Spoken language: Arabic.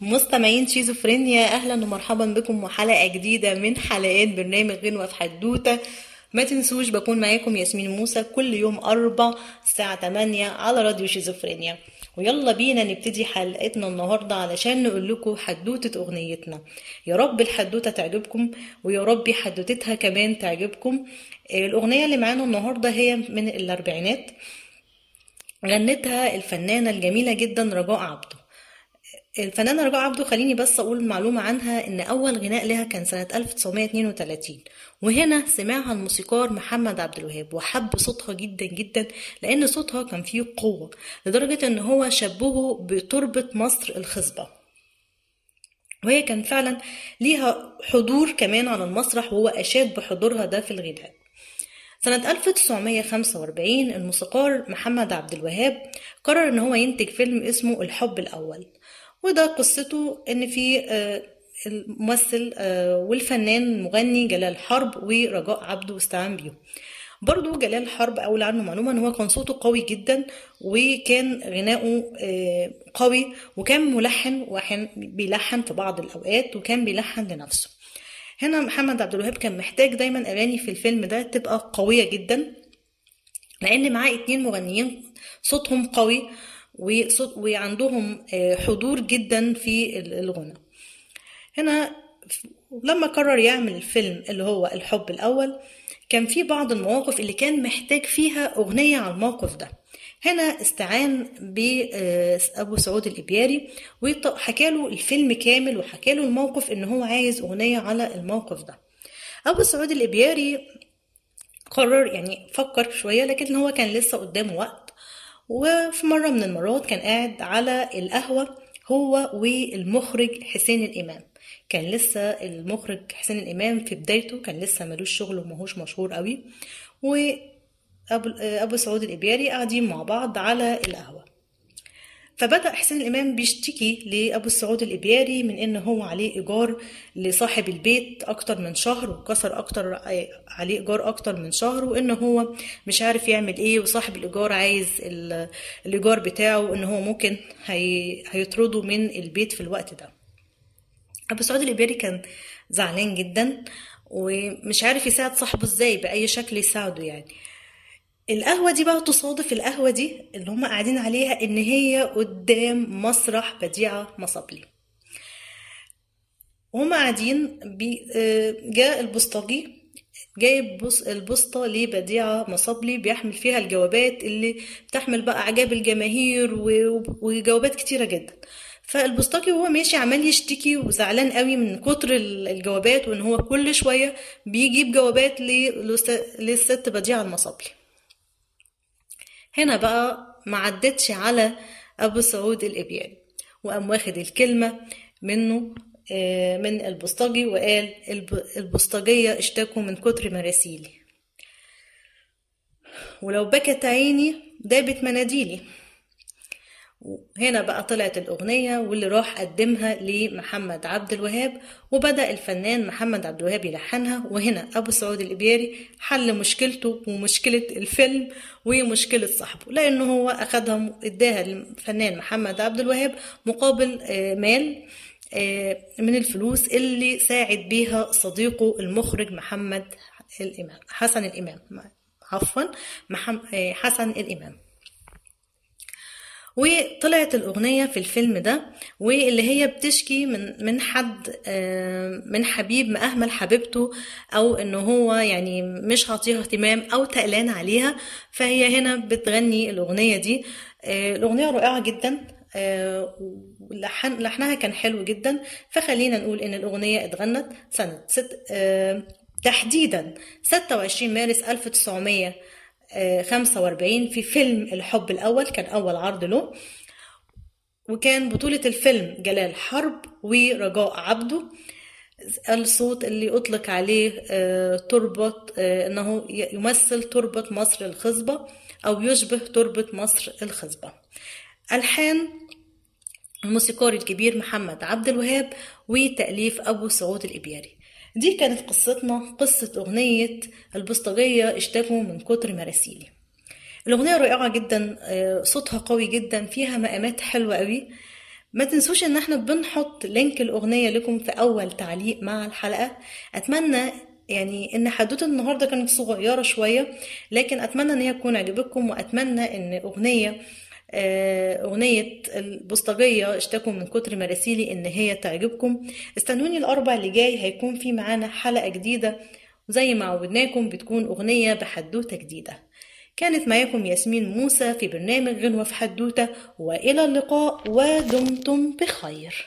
مستمعين شيزوفرينيا أهلا ومرحبا بكم وحلقه جديدة من حلقات برنامج غنوه في حدوتة. ما تنسوش بكون معاكم ياسمين موسى كل يوم أربع الساعة 8 على راديو شيزوفرينيا. ويلا بينا نبتدي حلقتنا النهاردة علشان نقول لكم حدوتة أغنيتنا. يا رب الحدوتة تعجبكم ويا رب حدوتتها كمان تعجبكم. الأغنية اللي معانا النهاردة هي من الأربعينات. غنتها الفنانة الجميلة جدا رجاء عبده. الفنانة رجاء عبده خليني بس أقول معلومة عنها إن أول غناء لها كان سنة 1932 وهنا سمعها الموسيقار محمد عبد الوهاب وحب صوتها جدا جدا لأن صوتها كان فيه قوة لدرجة إن هو شبهه بتربة مصر الخصبة. وهي كان فعلا ليها حضور كمان على المسرح وهو أشاد بحضورها ده في الغناء. سنة 1945 الموسيقار محمد عبد الوهاب قرر إن هو ينتج فيلم اسمه الحب الأول. وده قصته إن في الممثل والفنان المغني جلال حرب ورجاء عبده واستعان بيهم. برضو جلال حرب أقول عنه معلومة إن هو كان صوته قوي جدا وكان غناؤه قوي وكان ملحن وحن بيلحن في بعض الأوقات وكان بيلحن لنفسه. هنا محمد عبد الوهاب كان محتاج دايما أغاني في الفيلم ده تبقى قوية جدا لأن معاه اتنين مغنيين صوتهم قوي وعندهم حضور جدا في الغنى. هنا لما قرر يعمل الفيلم اللي هو الحب الأول كان في بعض المواقف اللي كان محتاج فيها أغنية على الموقف ده. هنا استعان بأبو سعود الإبياري وحكى له الفيلم كامل وحكى له الموقف إن هو عايز أغنية على الموقف ده. أبو سعود الإبياري قرر يعني فكر شوية لكن هو كان لسه قدامه وقت. وفي مرة من المرات كان قاعد على القهوة هو والمخرج حسين الإمام. كان لسه المخرج حسين الإمام في بدايته كان لسه ملوش شغل ومهوش مشهور قوي. وأبو أبو سعود الإبياري قاعدين مع بعض على القهوة. فبدأ حسين الإمام بيشتكي لأبو سعود الإبياري من إن هو عليه إيجار لصاحب البيت أكتر من شهر وكسر أكتر عليه إيجار أكتر من شهر وإن هو مش عارف يعمل إيه وصاحب الإيجار عايز الإيجار بتاعه إن هو ممكن هي... هيطرده من البيت في الوقت ده. أبو سعود الإبياري كان زعلان جدا ومش عارف يساعد صاحبه إزاي بأي شكل يساعده يعني. القهوة دي بقى تصادف القهوة دي اللي هم قاعدين عليها إن هي قدام مسرح بديعة مصابلي. وهم قاعدين بي جاء البسطجي جايب البسطة لبديعة مصابلي بيحمل فيها الجوابات اللي بتحمل بقى إعجاب الجماهير وجوابات كتيرة جدا. فالبسطجي وهو ماشي عمال يشتكي وزعلان قوي من كتر الجوابات وإن هو كل شوية بيجيب جوابات للست بديعة المصابلي. هنا بقى ما عدتش على أبو سعود الابياري وقام واخد الكلمة منه من البسطجي وقال البسطجيه اشتكوا من كتر مراسيلي. ولو بكت عيني دابت مناديلي. هنا بقى طلعت الأغنية واللي راح قدمها لمحمد عبد الوهاب وبدأ الفنان محمد عبد الوهاب يلحنها وهنا أبو سعود الإبياري حل مشكلته ومشكلة الفيلم ومشكلة صاحبه لأنه هو أخدها اداها للفنان محمد عبد الوهاب مقابل مال من الفلوس اللي ساعد بيها صديقه المخرج محمد الإمام حسن الإمام عفوا حسن الإمام. وطلعت الأغنية في الفيلم ده واللي هي بتشكي من من حد من حبيب ما أهمل حبيبته أو إن هو يعني مش هعطيها اهتمام أو تقلان عليها. فهي هنا بتغني الأغنية دي. الأغنية رائعة جدا. لحن لحنها كان حلو جدا. فخلينا نقول إن الأغنية اتغنت سنة ست تحديدا 26 مارس 1900 45 في فيلم الحب الأول كان أول عرض له. وكان بطولة الفيلم جلال حرب ورجاء عبده. الصوت اللي أطلق عليه تربة أنه يمثل تربة مصر الخصبة أو يشبه تربة مصر الخصبة. ألحان الموسيقار الكبير محمد عبد الوهاب وتأليف أبو سعود الإبياري. دي كانت قصتنا قصة أغنية البسطجية اشتكوا من كتر مراسيلي. الأغنية رائعة جدا صوتها قوي جدا فيها مقامات حلوة قوي. ما تنسوش إن إحنا بنحط لينك الأغنية لكم في أول تعليق مع الحلقة. أتمنى يعني إن حدوتة النهارده كانت صغيرة شوية لكن أتمنى إن هي تكون عجبتكم وأتمنى إن أغنية أغنية البوسطجية اشتكوا من كتر مراسيلي إن هي تعجبكم. استنوني الأربع اللي جاي هيكون في معانا حلقة جديدة. وزي ما عودناكم بتكون أغنية بحدوتة جديدة. كانت معاكم ياسمين موسى في برنامج غنوة في حدوتة. وإلى اللقاء ودمتم بخير.